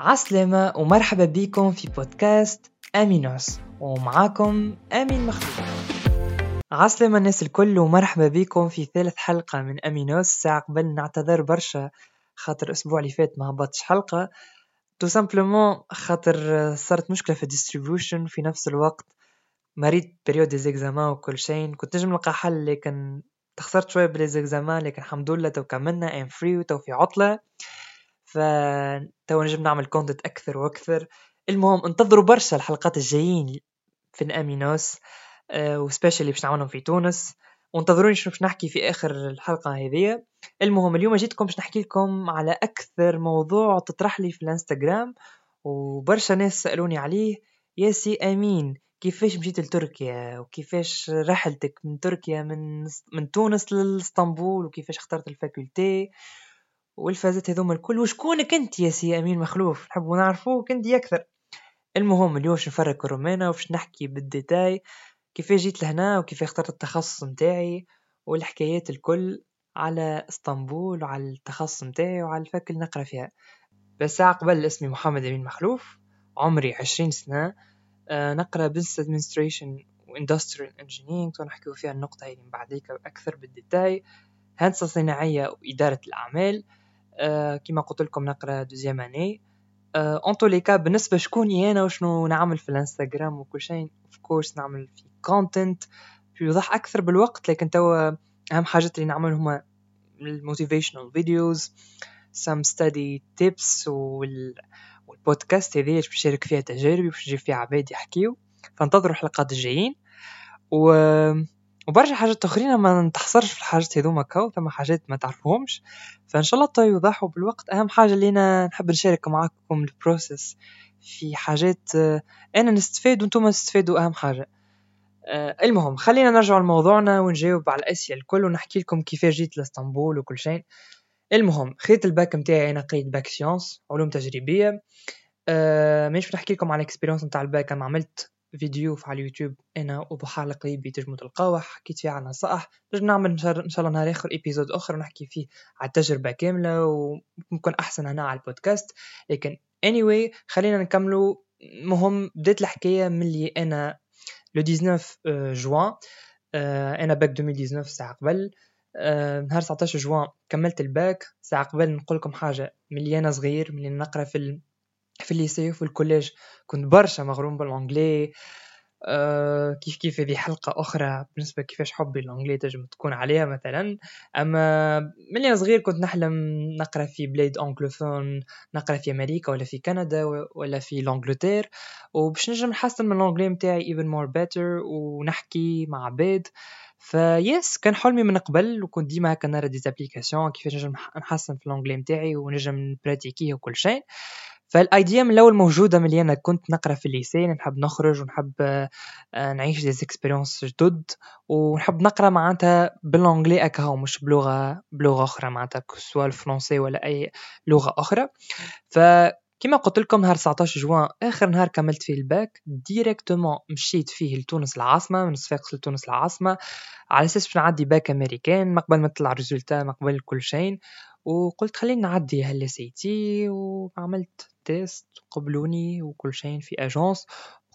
عسلامة ومرحبا بكم في بودكاست أمينوس ومعاكم أمين مخلوف. عسلامة الناس الكل ومرحبا بكم في ثالث حلقة من أمينوس ساعة قبل نعتذر برشا خاطر الأسبوع اللي فات ما هبطش حلقة. tout simplement خاطر صارت مشكلة في ال distribution في نفس الوقت. مريت période des examens وكل شيء. كنت نجم نلقى حل لكن تحصرت شوية ب les examens لكن الحمد لله تو كملنا I'm free وتو في عطلة. فتو نجم نعمل content أكثر وأكثر. المهم انتظروا برشا الحلقات الجايين في الأمينوس أه و specially باش نعملهم في تونس. وانتظروني شنو باش نحكي في آخر الحلقة هذه. المهم اليوم جيتكم باش نحكي لكم على أكثر موضوع تطرح لي في الإنستغرام وبرشا ناس سألوني عليه. يا سي أمين كيفاش مشيت لتركيا؟ وكيفاش رحلتك من تركيا من من تونس لإسطنبول؟ وكيفاش اخترت ال faculté؟ والفازات هذوما الكل. وشكونك انت يا سي أمين مخلوف؟ نحبوا نعرفوك انت أكثر. المهم اليوم باش نفرك الرمانة وباش نحكي بال détail كيف جيت لهنا وكيف اخترت التخصص متاعي والحكايات الكل على إسطنبول وعلى التخصص متاعي وعلى ال fac اللي نقرأ فيها. بس قبل اسمي محمد أمين مخلوف عمري عشرين سنة. أه نقرأ business administration و industrial engineering ونحكيو فيها النقطة هذه من بعديك أكثر بال détail. هندسة صناعية وإدارة الأعمال. آه، كما قلت لكم نقرا deuxième année. en tous les cas بالنسبة شكوني أنا وشنو نعمل في الانستغرام وكل شيء of course نعمل في content يوضح أكثر بالوقت لكن توا أهم حاجات اللي نعمل هما ال motivational videos some study tips وال والبودكاست هذه باش نشارك فيها تجاربي باش نجيب فيها عباد يحكيو. فانتظروا الحلقات الجايين. و وبرشا حاجات اخرين ما نتحصرش في الحاجات هذوما كاو ثم حاجات ما تعرفوهمش فإن شاء الله يوضحوا بالوقت. أهم حاجة اللي أنا نحب نشارك معاكم ال process في حاجات آه، أنا نستفاد وأنتم تستفادوا أهم حاجة. آه، المهم خلينا نرجع لموضوعنا ونجاوب على الأسئلة الكل ونحكي لكم كيفاش جيت لإسطنبول وكل شيء. المهم خيط الباك متاعي أنا قريت bac sciences علوم تجريبية. أه مش بنحكي لكم على ال experience نتاع الباك أنا عملت فيديو في على اليوتيوب أنا وضحى القريبي تجمو تلقاوه حكيت فيه على نصائح. نجم نعمل إن شاء الله نهار آخر épisode أخر ونحكي فيه على التجربة كاملة وممكن أحسن هنا على البودكاست. لكن anyway خلينا نكملوا. مهم بدات الحكاية ملي أنا le 19 جوان أنا باك 2019 ساعة قبل. آه، نهار 19 جوان كملت الباك. ساعة قبل نقول لكم حاجة. ملي أنا صغير ملي نقرأ في في ال lycée وفي ال collège كنت برشا مغروم بال anglais أه كيف كيف هذه حلقة أخرى بالنسبة كيفاش حبي ال anglais تجم تكون عليها مثلا. أما من أنا صغير كنت نحلم نقرأ في بلاد anglophone نقرأ في أمريكا ولا في كندا ولا في l'Angleterre وباش نجم نحسن من ال anglais متاعي even more better ونحكي مع عباد. فيس كان حلمي من قبل وكنت ديما هكا نرى des applications كيفاش نجم نحسن في ال anglais متاعي ونجم نبراتيكيه وكل شيء. فال idea من الأول موجوده ملي أنا كنت نقرأ في ال lycée نحب نخرج ونحب آه، نعيش des expériences جدد ونحب نقرأ معناتها بال anglais اكا مش بلغة بلغة أخرى معناتها سواء الفرنسي ولا أي لغة أخرى. ف كما قلت لكم نهار 19 جوان آخر نهار كملت فيه ال bac directement مشيت فيه لتونس العاصمة من صفاقس لتونس العاصمة على أساس باش نعدي bac américain ما قبل ما طلع résultat ما قبل كل شيء وقلت خليني نعدي هاللي سيتي وعملت test قبلوني وكل شيء في agence.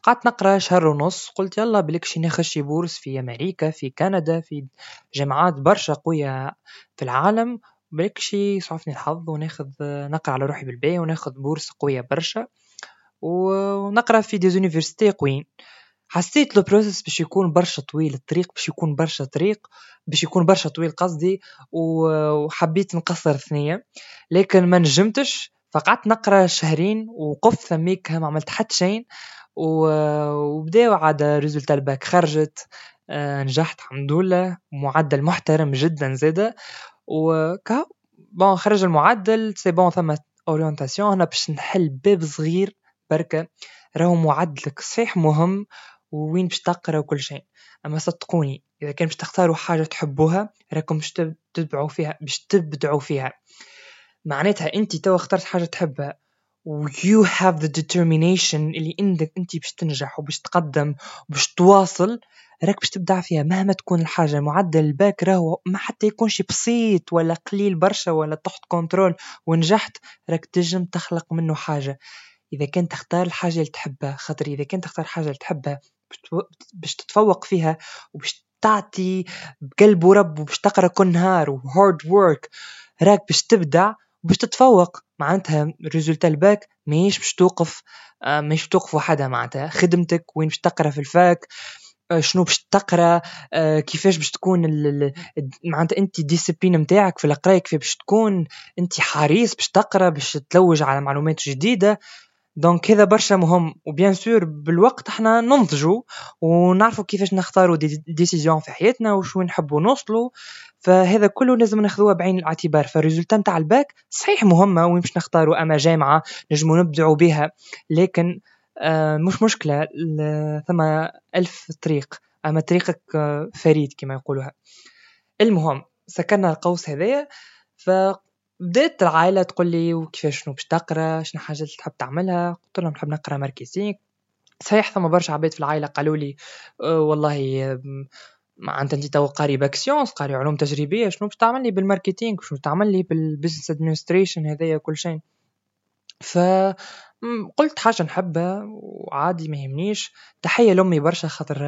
قعدت نقرأ شهر ونص قلت يلا بلكش نخشي bourse في أمريكا في كندا في جامعات برشا قوية في العالم. بلكش يسعفني الحظ وناخذ نقرأ على روحي بالباهي وناخذ bourse قوية برشا. ونقرأ في des universités قويين. حسيت le process باش يكون برشا طويل الطريق باش يكون برشا طريق باش يكون برشا طويل قصدي وحبيت نقصر ثنية لكن ما نجمتش فقعدت نقرأ شهرين وقفت ثميك ما عملت حتى شيء وبداو عاد résultat ال bac خرجت. آه، نجحت الحمد لله. معدل محترم جدا زاده. وكا bon خرج المعدل c'est bon ثم orientation أنا باش نحل باب صغير بركة. راهو معدلك صحيح مهم ووين باش تقرأ وكل شيء. أما صدقوني إذا كان باش تختاروا حاجة تحبوها راكم باش تتبعوا فيها باش تبدعوا فيها. معناتها انت تو اخترت حاجة تحبها و you have the determination اللي عندك انت باش تنجح وباش تقدم وباش تواصل راك باش تبدع فيها مهما تكون الحاجة معدل الباك راهو ما حتى يكون شي بسيط ولا قليل برشا ولا تحت contrôle ونجحت راك تنجم تخلق منه حاجة. إذا كنت تختار الحاجة اللي تحبها خاطر إذا كنت تختار حاجة اللي تحبها باش تتفوق فيها وباش تعطي بقلب ورب وباش تقرأ كل نهار و hard work راك باش تبدع وباش تتفوق. معناتها résultat ال bac ماهيش باش توقف آه، ماهيش توقف وحدها معناتها. خدمتك وين باش تقرأ في ال fac آه، شنو باش تقرأ آه، كيفاش باش تكون معناتها انت ال discipline نتاعك في القراية كيف باش تكون انت حريص باش تقرأ باش تلوج على معلومات جديدة. donc هذا برشا مهم. و bien sûr بالوقت إحنا ننضجوا ونعرفوا كيفاش نختاروا دي في حياتنا وشو نحبوا نوصلوا فهذا كله لازم ناخذوه بعين الاعتبار. فال résultat نتاع الباك صحيح مهمة وين باش نختاروا أما جامعة نجموا نبدعوا بها لكن آه مش مشكلة. ثم ألف طريق أما طريقك آه فريد كما يقولوها. المهم سكرنا القوس هذايا ف بدات العائلة تقول لي وكيفاش شنو باش تقرأ؟ شنو حاجات اللي تحب تعملها؟ قلت لهم نحب نقرأ marketing صحيح ثم برشا عباد في العائلة قالوا لي أه والله معناتها انت تو قاري bac sciences قاري علوم تجريبية شنو باش تعمل لي بال marketing شنو تعمل لي بال business administration هذايا كل شيء. ف قلت حاجة نحبها وعادي ما يهمنيش. تحية لأمي برشا خاطر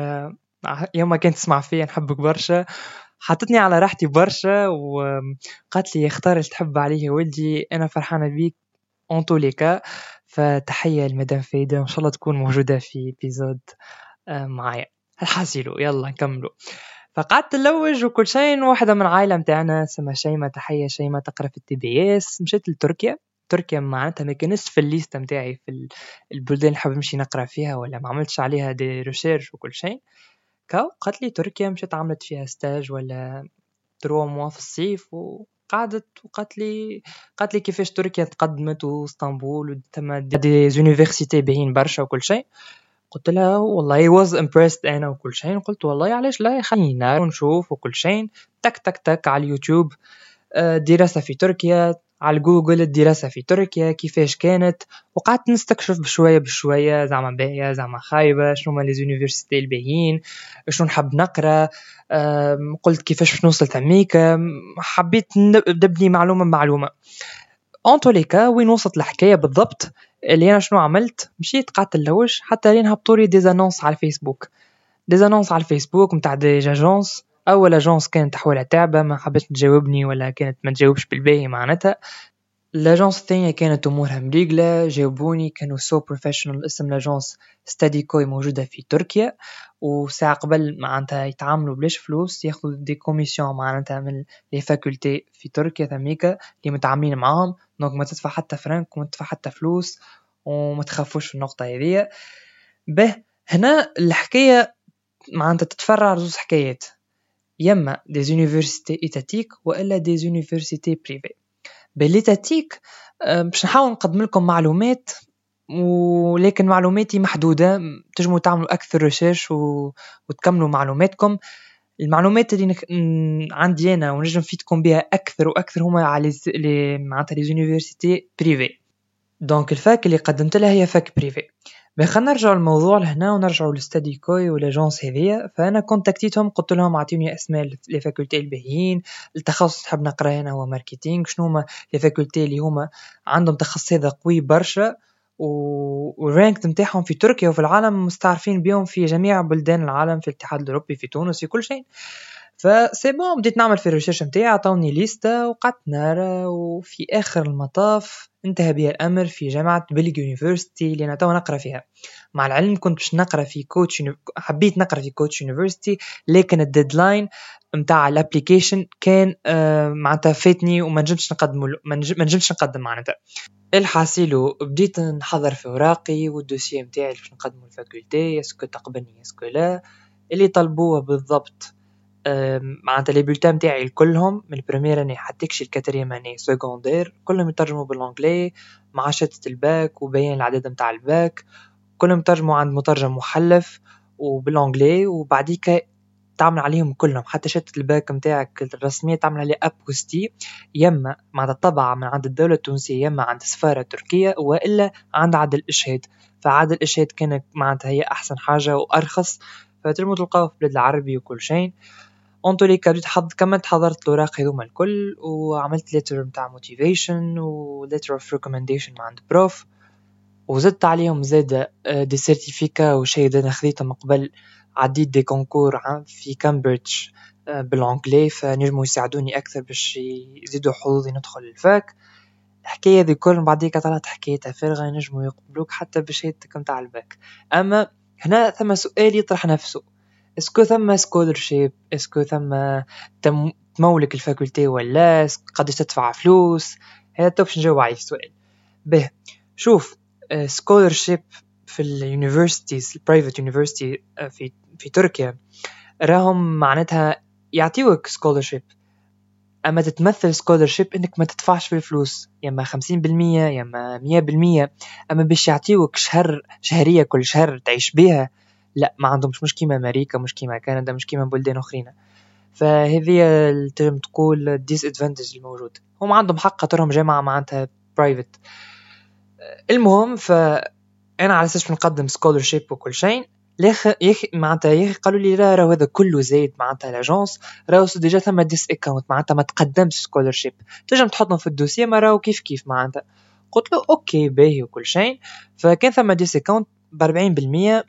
يوم ما كانت تسمع فيا نحبك برشا. حطتني على راحتي برشا وقالت لي اختار اللي تحب عليه ولدي أنا فرحانة بيك. en tout cas فتحية لمدام فايدة وإن شاء الله تكون موجودة في épisode آه، معايا. الحاصيلو يلا نكملو فقعدت نلوج وكل شيء واحدة من العائلة متاعنا اسمها شيماء تحية شيماء تقرأ في ال TBS مشيت لتركيا. تركيا معناتها ما كانتش في ال liste متاعي في البلدان اللي حاب نمشي نقرأ فيها ولا ما عملتش عليها des research وكل شيء كاو قالت لي تركيا مشيت عملت فيها stage ولا trois mois في الصيف وقعدت وقالت لي قالت لي كيفاش تركيا تقدمت واسطنبول وثم des universités باهين برشا وكل شيء قلت لها والله was impressed أنا وكل شيء قلت والله علاش لا خلينا ونشوف وكل شيء. تك تك تك على اليوتيوب آه، دراسة في تركيا على جوجل الدراسة في تركيا كيفاش كانت. وقعدت نستكشف بشوية بشوية زعما باهية زعما خايبة شنو هما les universités الباهيين شنو نحب نقرأ قلت كيفاش باش نوصل تميكا حبيت نبني معلومة بمعلومة. en tout cas وين وصلت الحكاية بالضبط؟ اللي أنا شنو عملت؟ مشيت قعدت نلوج حتى لين هبطولي des annonces على الفيسبوك des annonces على الفيسبوك نتاع des agences أول agence كانت احوالها تعبه ما حبتش تجاوبني ولا كانت ما تجاوبش بالباهي معناتها. l'agence الثانية كانت أمورها مليقلة جاوبوني كانوا so professional اسم l'agence ستادي كوي موجودة في تركيا. وساعة قبل معناتها يتعاملوا بلاش فلوس ياخذوا des commissions معناتها من les facultés في تركيا ثميكا اللي متعاملين معاهم. donc ما تدفع حتى فرانك وما تدفع حتى فلوس وما تخافوش في النقطة هذيا به هنا الحكاية معناتها تتفرع زوز حكايات. يما des universités étatiques وإلا des universités privées بال l'étatique آه، باش نحاول نقدم لكم معلومات ولكن معلوماتي محدودة. تجموا تعملوا أكثر research و... وتكملوا معلوماتكم. المعلومات اللي نك... عندي أنا ونجم نفيدكم بها أكثر وأكثر هما على les معناتها les universités privées donc ال fac اللي قدمت لها هي fac privée خلينا نرجعوا للموضوع لهنا ونرجعوا لستادي كوي و l'agence هذيا فأنا contactيتهم قلت لهم اعطوني أسماء les facultés الباهيين. التخصص نحب نقرا هنا هو marketing شنو هما les facultés اللي هما عندهم تخصص هذا قوي برشا. وال rank نتاعهم في تركيا وفي العالم مستعرفين بهم في جميع بلدان العالم في الاتحاد الأوروبي في تونس في كل شيء. ف c'est bon بديت نعمل في ال research نتاعي عطاوني ليستا وقعدت نارا وفي آخر المطاف انتهى بي الأمر في جامعة Bilgi University اللي أنا تو نقرأ فيها. مع العلم كنت باش نقرأ في كوتش حبيت نقرأ في Koç University لكن ال deadline نتاع ال application كان آه معناتها فاتني وما نجمش نقدم ما نجمش نقدم معناتها. الحاسيلو بديت نحضر في أوراقي وال dossier نتاعي باش نقدمو ال faculté est-ce que تقبلني est-ce que لا؟ اللي طلبوه بالضبط معناتها les bulletins نتاعي الكلهم من ال première année حتى كشي ال quatrième année secondaire كلهم يترجموا بال anglais مع شهادة الباك وبيان العدد نتاع الباك. كلهم يترجموا عند مترجم محلف وبال anglais وبعديك تعمل عليهم كلهم. حتى شهادة الباك نتاعك الرسمية تعمل عليه apostille يما مع الطبعة من عند الدولة التونسية يما عند السفارة التركية وإلا عند عدل الإشهاد فعدل الإشهاد كانت معناتها هي أحسن حاجة وأرخص. فتنجموا تلقاوه في البلاد العربي وكل شيء. en tous les cas بديت حض كملت حضرت الأوراق هذوما الكل وعملت letter نتاع motivation و letter of recommendation مع عند prof وزدت عليهم زاد des certificats وشي أنا من قبل. عديت des concours في كامبريدج بال anglais فنجموا يساعدوني أكثر باش يزيدوا حظوظي ندخل ال fac الحكاية ذي كل بعديك طلعت حكايتها فارغة ينجموا يقبلوك حتى بشهادتك نتاع الباك أما هنا ثم سؤال يطرح نفسه. est-ce que ثم scholarship est-ce que ثم تمولك ال faculté ولا قداش تدفع فلوس. هذا تو باش نجاوب عليه السؤال. به شوف scholarship في ال universities ال private university في في تركيا راهم معناتها يعطيوك scholarship أما تتمثل scholarship إنك ما تدفعش في الفلوس يا خمسين بالمية يا مية بالمية. أما باش يعطيوك شهر شهرية كل شهر تعيش بيها لا ما عندهمش مش كيما أمريكا مش كيما كندا مش كيما بلدان أخرين. فهذه تقدر تقول disadvantage الموجود. هم عندهم حق خاطرهم جامعه معناتها private المهم ف أنا على أساس نقدم scholarship وكل شيء ليخ يخ معناتها يخ قالوا لي راه هذا كله زايد معناتها l'agence راهو déjà ثم discount معناتها ما تقدمش scholarship تنجم تحطهم في ال dossier ما راهو كيف كيف معناتها. قلت له okay باهي وكل شيء. فكان ثم discount ب 40%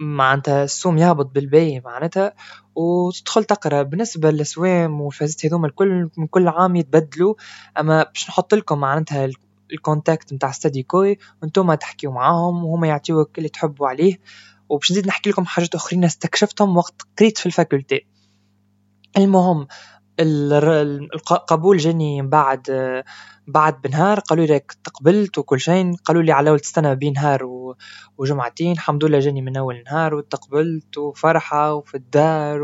معناتها السوم يهبط بالباهي معناتها وتدخل تقرأ بالنسبة للسوام والفازات هذوما الكل من كل عام يتبدلوا. أما باش نحط لكم معناتها ال contact نتاع ستدي كوي وأنتم تحكيوا معاهم وهما يعطيوك اللي تحبوا عليه. وباش نزيد نحكي لكم حاجات أخرين استكشفتهم وقت قريت في ال faculté. المهم القبول جاني بعد بعد بنهار. قالوا لي تقبلت وكل شيء. قالوا لي على تستنى بين نهار وجمعتين. الحمد لله جاني من أول نهار وتقبلت وفرحة وفي الدار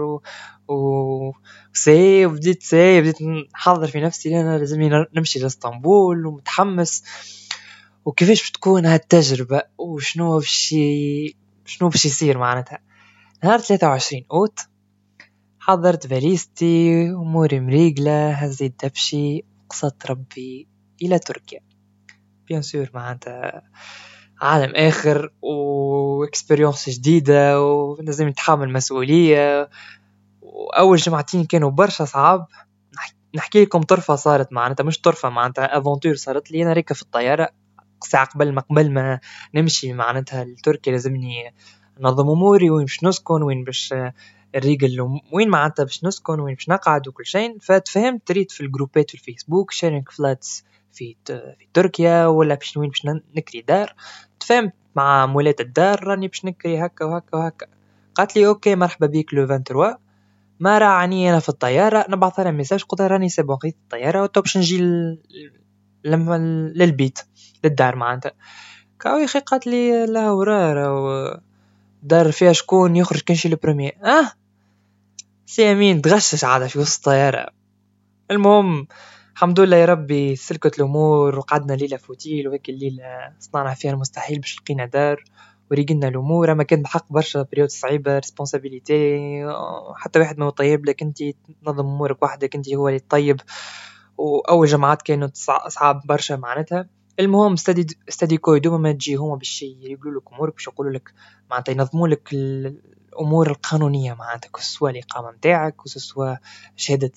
و... سي وبديت سي بديت نحضر في نفسي. أنا لازم نمشي لإسطنبول ومتحمس. وكيفاش بتكون هالتجربة وشنو باش شنو باش يصير معناتها؟ نهار 23 أوت. حضرت فاليستي أموري مريقلة هزيت دبشي قصدت ربي إلى تركيا. bien sûr معناتها عالم آخر و expérience جديدة ولازم نتحمل مسؤولية. وأول جمعتين كانوا برشا صعاب. نحكي لكم طرفة صارت معناتها مش طرفة معناتها aventure صارت لي. أنا ريكا في الطيارة ساعة قبل ما قبل ما نمشي معناتها لتركيا لازمني ننظم أموري وين باش نسكن وين باش الريقل وين معناتها باش نسكن وين باش نقعد وكل شيء. فتفهمت تريد في الجروبات في الفيسبوك sharing flats في في تركيا ولا باش وين باش نكري دار. تفهمت مع مولات الدار راني باش نكري هكا وهكا وهكا. قالت لي أوكي مرحبا بيك لو 23 ما راني أنا في الطيارة نبعث لها ميساج قلت راني سي بون الطيارة وتو باش نجي للبيت للدار معناتها. كاو يخي قالت لي لا ورا راهو دار فيها شكون يخرج كنشي البروميي آه. سي أمين تغشش عاد في وسط الطيارة. المهم الحمد لله يا ربي سلكت الأمور وقعدنا ليلة فوتيل وهيك الليلة صنعنا فيها المستحيل باش لقينا دار وريقلنا الأمور. أما كان بحق برشا période صعيبة responsabilité حتى واحد ما طيب لك انت تنظم أمورك وحدك انت هو اللي طيب. وأول جمعات كانت صعاب برشا معناتها. المهم ستدي ستدي كوي دوما ما تجي هما باش يقولوا لك امورك باش يقولوا لك معناتها ينظموا لك الأمور القانونية معناتها que ce soit الاقامه نتاعك que ce soit شهادة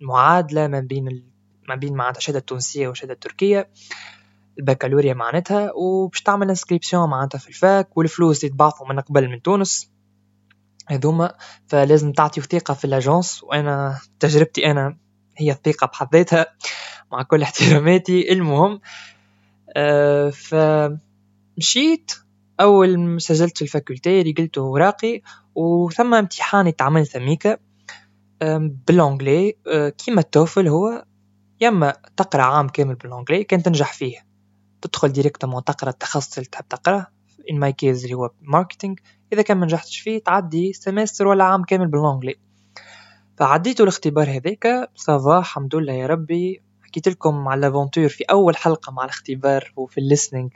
المعادلة ما بين ما بين معناتها الشهاده التونسيه والشهاده التركيه البكالوريا معناتها وباش تعمل inscription معناتها في ال fac والفلوس اللي تبعثوا من قبل من تونس. هذوما فلازم تعطي ثقة في ال agence وأنا تجربتي أنا هي الثقة بحد ذاتها مع كل احتراماتي. المهم فمشيت أول سجلت في ال faculté ريقلت اوراقي وثم امتحان يتعمل ثميكا بال anglais. آه، كيما ال TOEFL هو يما تقرأ عام كامل بال anglais كان تنجح فيه. تدخل directement تقرأ التخصص اللي تحب تقرأه in my case اللي هو marketing إذا كان ما نجحتش فيه تعدي semestre ولا عام كامل بال anglais. فعديت الاختبار هذاك ça va الحمد لله يا ربي. حكيت لكم على ال aventure في أول حلقة مع الاختبار وفي ال listening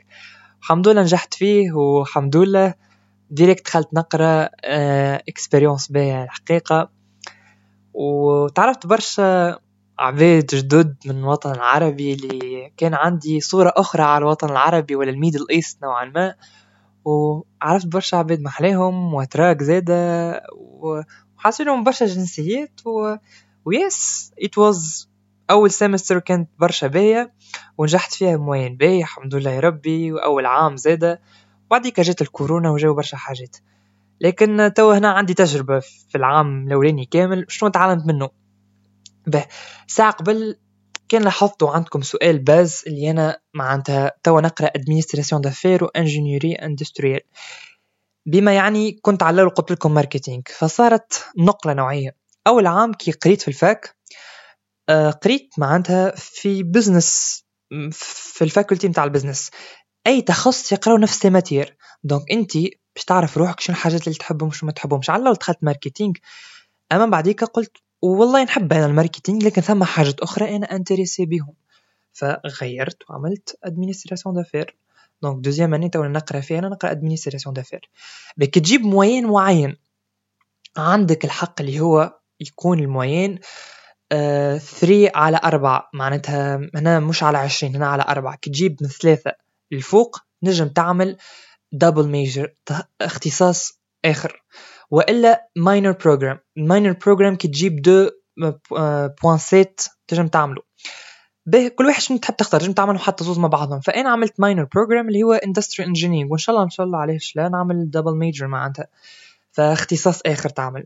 الحمد لله نجحت فيه والحمد لله directe دخلت نقرأ expérience باهية الحقيقة. وتعرفت برشا عباد جدد من الوطن العربي اللي كان عندي صورة أخرى على الوطن العربي ولا ال Middle East نوعا ما. وعرفت برشا عباد محلاهم وأتراك زادة وحاسينهم برشا جنسيات و و yes it was أول semestre كانت برشا باهية ونجحت فيها moyenne باهي الحمد لله يا ربي وأول عام زادة بعديك جات الكورونا وجاو برشا حاجات. لكن توا هنا عندي تجربة في العام الأولاني كامل شنو تعلمت منه؟ به ساعة قبل كان لاحظتوا عندكم سؤال باز اللي أنا معناتها توا نقرأ Administration d'affaires و Ingénierie industrielle. بما يعني كنت على قلت لكم marketing فصارت نقلة نوعية. أول عام كي قريت في ال fac قريت معناتها في business في ال faculté نتاع ال business أي تخصص يقراو نفس ال matières donc أنت باش تعرف روحك شنو الحاجات اللي تحبهم وشنو ما تحبهمش. على دخلت marketing أما بعديك قلت والله نحب أنا ال marketing لكن ثم حاجات أخرى أنا intéressé بهم فغيرت وعملت administration d'affaires donc deuxième année تو نقرأ فيها أنا نقرأ administration d'affaires كي تجيب moyenne معين. عندك الحق اللي هو يكون ال moyenne 3 آه على 4 معناتها هنا مش على 20 هنا على 4 كي تجيب من ثلاثة الفوق نجم تعمل double major اختصاص آخر. وإلا minor program ال minor program كي تجيب deux point sept تنجم تعملو به كل واحد شنو تحب تختار؟ تنجم تعملوا حتى زوز مع بعضهم. فانا عملت minor program اللي هو industry engineering وإن شاء الله إن شاء الله علاش لا نعمل double major معناتها. فاختصاص آخر تعمل.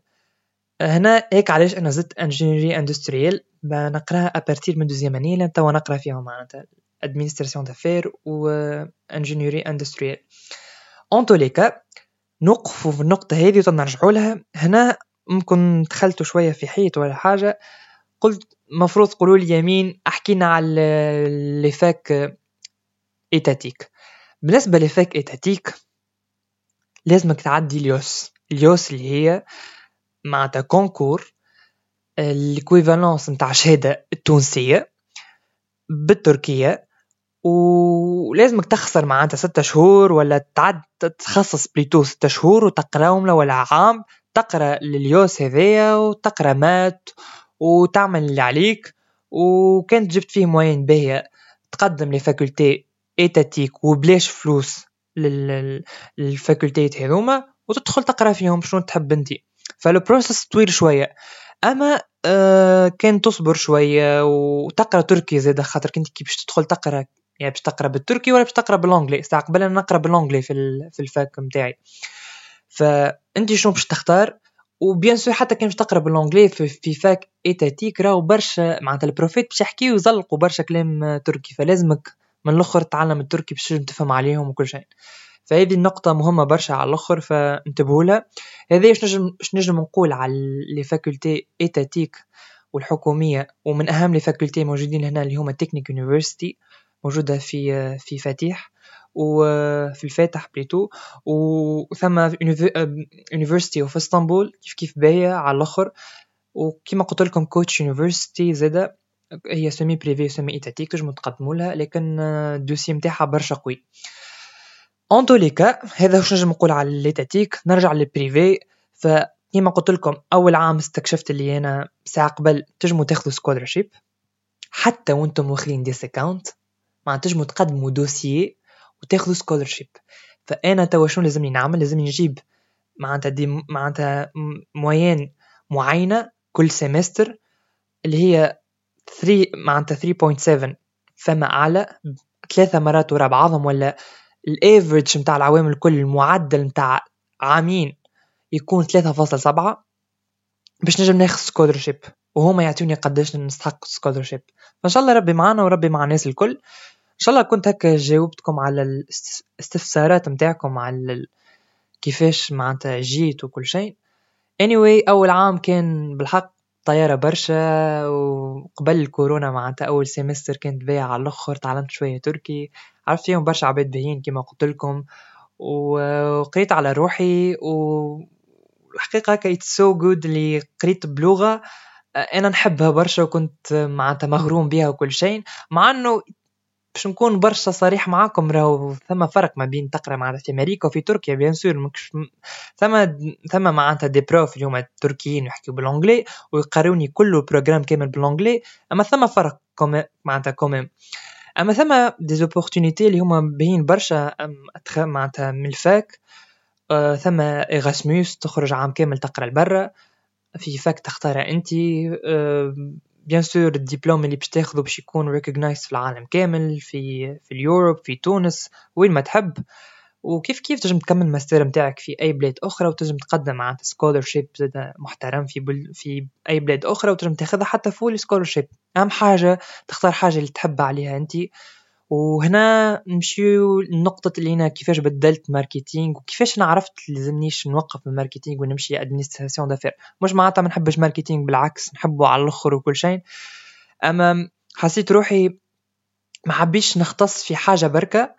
هنا هيك علاش أنا زدت ingénierie industrielle نقراها à partir من deuxième année لأن توا نقرأ فيها معناتها. administration d'affaires و ingénierie industrielle en tous les cas نوقفوا في النقطة هذه وتنرجعوا لها. هنا ممكن دخلتوا شوية في حيط ولا حاجة. قلت مفروض تقولوا لي يمين أحكينا على les facs étatiques بالنسبة ل fac étatique لازمك تعدي ال YÖS. ال YÖS اللي هي معناتها concours ال équivalence نتاع الشهادة التونسية بالتركية ولازمك تخسر معناتها ستة شهور ولا تعد تتخصص plutôt ستة شهور وتقراهم ولا عام تقرأ ال YÖS هذايا وتقرأ maths وتعمل اللي عليك. وكانت جبت فيه moyenne باهية تقدم ل faculté étatique وبلاش فلوس للفاكولتيات هذوما وتدخل تقرأ فيهم شنو تحب انتي فال process طويل شوية. أما آه كان تصبر شوية وتقرأ تركي زاد خاطر كنت كي باش تدخل تقرأ يعني باش تقرأ بالتركي ولا باش تقرأ بالانجلي ساعة قبل أنا نقرأ بالانجلي في في ال fac نتاعي فأنت شنو باش تختار؟ و bien sûr حتى كان باش تقرأ بالانجلي في, في fac étatique راهو برشا معناتها البروفيت باش يحكيو ويزلقوا برشا كلام تركي. فلازمك من الأخر تعلم التركي باش تفهم عليهم وكل شيء. فهذه النقطة مهمة برشا على الآخر فانتبهوا لها. هذا إيش نجم نجم نقول على les facultés étatiques والحكومية؟ ومن أهم les facultés موجودين هنا اللي هما Technique University موجودة في في فتيح وفي الفاتح plutôt وثم university في اسطنبول كيف كيف باهية على الآخر. وكما قلت لكم Koç University زادا هي semi privée semi étatique تنجمو تقدموا لها لكن ال dossier نتاعها برشا قوي. en tous les cas هذا واش نجم نقول على l'étatique نرجع لل privé فكيما قلت لكم أول عام استكشفت اللي أنا ساعة قبل تجمو تاخذوا scholarship حتى وأنتم واخدين discount مع تجمو تقدموا dossier وتاخذوا scholarship فأنا توا شنو لازمني نعمل؟ لازمني نجيب معناتها دي معناتها moyenne معينة كل semestre اللي هي 3 معناتها 3.7 فما أعلى ثلاثة مرات ورا بعضهم ولا ال average نتاع العوامل الكل المعدل نتاع عامين يكون ثلاثة فاصلة سبعة باش نجم ناخذ scholarship وهما يعطوني قداش نستحق scholarship فإن شاء الله ربي معنا وربي مع الناس الكل. إن شاء الله كنت هكا جاوبتكم على الاستفسارات نتاعكم على كيفاش معناتها جيت وكل شيء. Anyway أول عام كان بالحق طيارة برشا وقبل الكورونا معناتها أول semestre كانت باهية على الآخر تعلمت شوية تركي عرفت فيهم برشا عباد باهيين كيما قلت لكم وقريت على روحي والحقيقة هكا it's so good اللي قريت بلغة أنا نحبها برشا وكنت معناتها مغروم بها وكل شيء مع إنه باش نكون برشا صريح معاكم راهو ثم فرق ما بين تقرأ معناتها في أمريكا وفي تركيا bien sûr. مكش ثم ثم معناتها des profs اليوم التركيين يحكيو بالإنجلي ويقروني كله programme كامل بالإنجلي. أما ثم فرق quand même معناتها quand même. أما ثم des opportunités اللي هما باهيين برشا معناتها من ال fac ثم Erasmus تخرج عام كامل تقرأ لبرا. في fac تختارها انت أه bien sûr الدبلوم اللي باش تاخذه باش يكون recognized في العالم كامل في في ال Europe في تونس وين ما تحب. وكيف كيف تنجم تكمل الماستر نتاعك في أي بلاد أخرى وتنجم تقدم معناتها scholarship زاد محترم في بل في أي بلاد أخرى وتنجم تاخذها حتى full scholarship أهم حاجة تختار حاجة اللي تحب عليها انت. وهنا نمشيو لنقطة اللي هنا كيفاش بدلت marketing وكيفاش أنا عرفت لازمنيش نوقف من ال marketing ونمشي administration d'affaires مش معناتها ما نحبش marketing بالعكس نحبه على الأخر وكل شيء. أما حسيت روحي ما حبيش نختص في حاجة بركة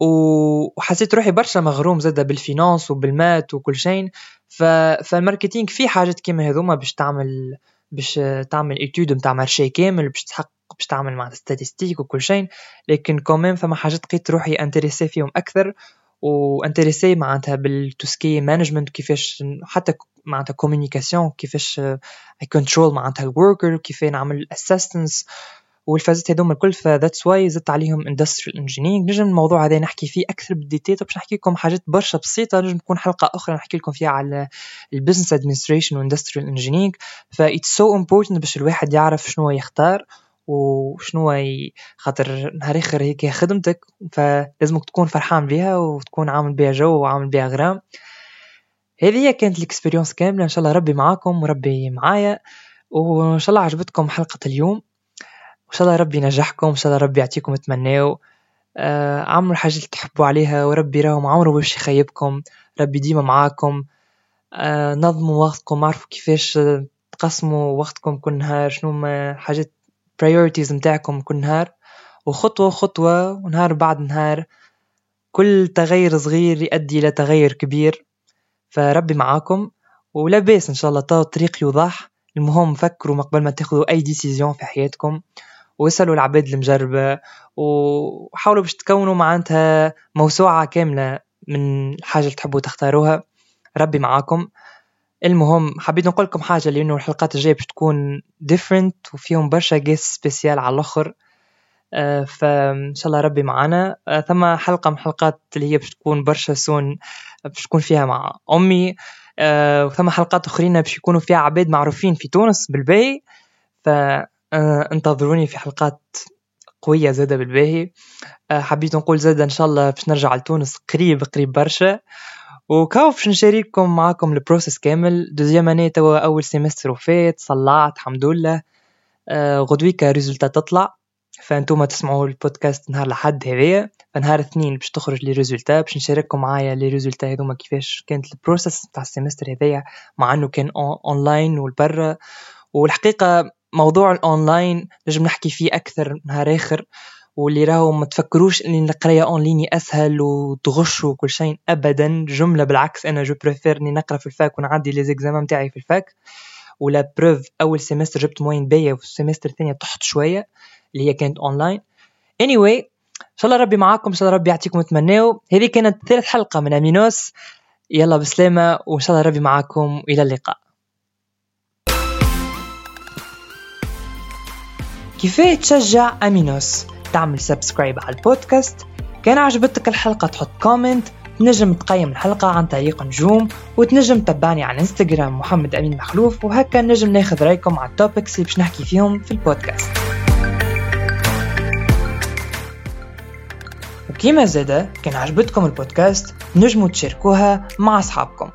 وحسيت روحي برشا مغروم زاده بال finance وبال maths وكل شيء. فال marketing في حاجات كيما هذوما باش تعمل باش تعمل étude نتاع marché كامل باش تحقق باش تعمل مع statistiques وكل شيء لكن quand même فما حاجات لقيت روحي intéressé فيهم أكثر و intéressé معناتها بال tout ce qui management كيفاش حتى معناتها communication كيفاش contrôle معناتها ال worker كيف نعمل assistance والفازات هذوما الكل ف that's why زدت عليهم industrial engineering نجم الموضوع هذا نحكي فيه أكثر بال détail باش نحكي لكم حاجات برشا بسيطة نجم تكون حلقة أخرى نحكي لكم فيها على ال business administration و industrial engineering فا it's so important باش الواحد يعرف شنو يختار. وشنو ي... خاطر نهار آخر هيك خدمتك فلازمك تكون فرحان بها وتكون عامل بها جو وعامل بها غرام. هذه كانت الإكسبيريونس كاملة. إن شاء الله ربي معاكم وربي معايا وإن شاء الله عجبتكم حلقة اليوم. وان شاء الله ربي ينجحكم إن شاء الله ربي يعطيكم تمناو آه عملوا الحاجة اللي تحبوا عليها وربي راهو ما عمره باش يخيبكم. ربي ديما معاكم. آه نظموا وقتكم عرفوا كيفاش تقسموا وقتكم كل نهار شنو ما حاجات priorities متاعكم كل نهار وخطوة خطوة ونهار بعد نهار كل تغير صغير يؤدي إلى تغير كبير. فربي معاكم ولا بيس إن شاء الله طاو الطريق يوضح المهم فكروا قبل ما تاخذوا أي décision في حياتكم واسألوا العباد المجربة وحاولوا باش تكونوا معناتها موسوعة كاملة من الحاجة اللي تحبوا تختاروها. ربي معاكم. المهم حبيت نقول لكم حاجة لأنه الحلقات الجاية باش تكون different وفيهم برشا guest special على الأخر. آه، فإن شاء الله ربي معنا آه، ثم حلقة من الحلقات اللي هي باش تكون برشا fun باش تكون فيها مع أمي. آه، وثم حلقات أخرين باش يكونوا فيها عباد معروفين في تونس بالباهي. فانتظروني في حلقات قوية زادة بالباهي. حبيت نقول زادة إن شاء الله باش نرجع لتونس قريب قريب برشا. وكاو باش نشارككم معاكم ال process كامل؟ deuxième année توا أول semester وفات صلعت الحمد لله. آه غدويكا résultat تطلع. فانتوما تسمعوا البودكاست نهار الحد هذايا. فنهار الاثنين باش تخرج les résultats باش نشارككم معايا les résultats هذوما كيفاش كانت ال process تاع ال semester هذايا مع إنه كان اونلاين والبرا والحقيقة موضوع الاونلاين نجم نحكي فيه أكثر نهار آخر. واللي راهو ما تفكروش ان القرايه اونلاين أسهل وتغش وكل شيء ابدا جملة بالعكس أنا je préfère إني نقرأ في ال fac ونعدي les examens نتاعي في ال fac. و la preuve أول semester جبت moyenne باهيه وفي ال semester الثانية تحت شوية اللي هي كانت online anyway إن شاء الله ربي معاكم إن شاء الله ربي يعطيكم تمناو هذه كانت ثالث حلقة من أمينوس. يلا بسلامة وإن شاء الله ربي معاكم. والى اللقاء. كيفاه تشجع أمينوس؟ تعمل subscribe على البودكاست. كان عجبتك الحلقة تحط comment تنجم تقيم الحلقة عن طريق نجوم وتنجم تتبعني على انستغرام محمد أمين مخلوف وهكا نجم ناخذ رأيكم على ال topics اللي باش نحكي فيهم في البودكاست. وكيما زادة كان عجبتكم البودكاست نجموا تشاركوها مع أصحابكم.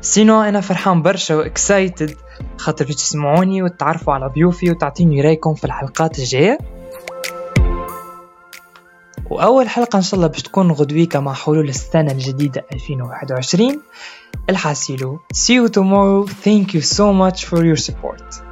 sinon أنا فرحان برشا و excited خاطر باش تسمعوني وتعرفوا على ضيوفي وتعطيني رأيكم في الحلقات الجاية. وأول حلقة إن شاء الله باش تكون غدويكا مع حلول السنة الجديدة 2021 الحاسيلو see you tomorrow. Thank you so much for your support.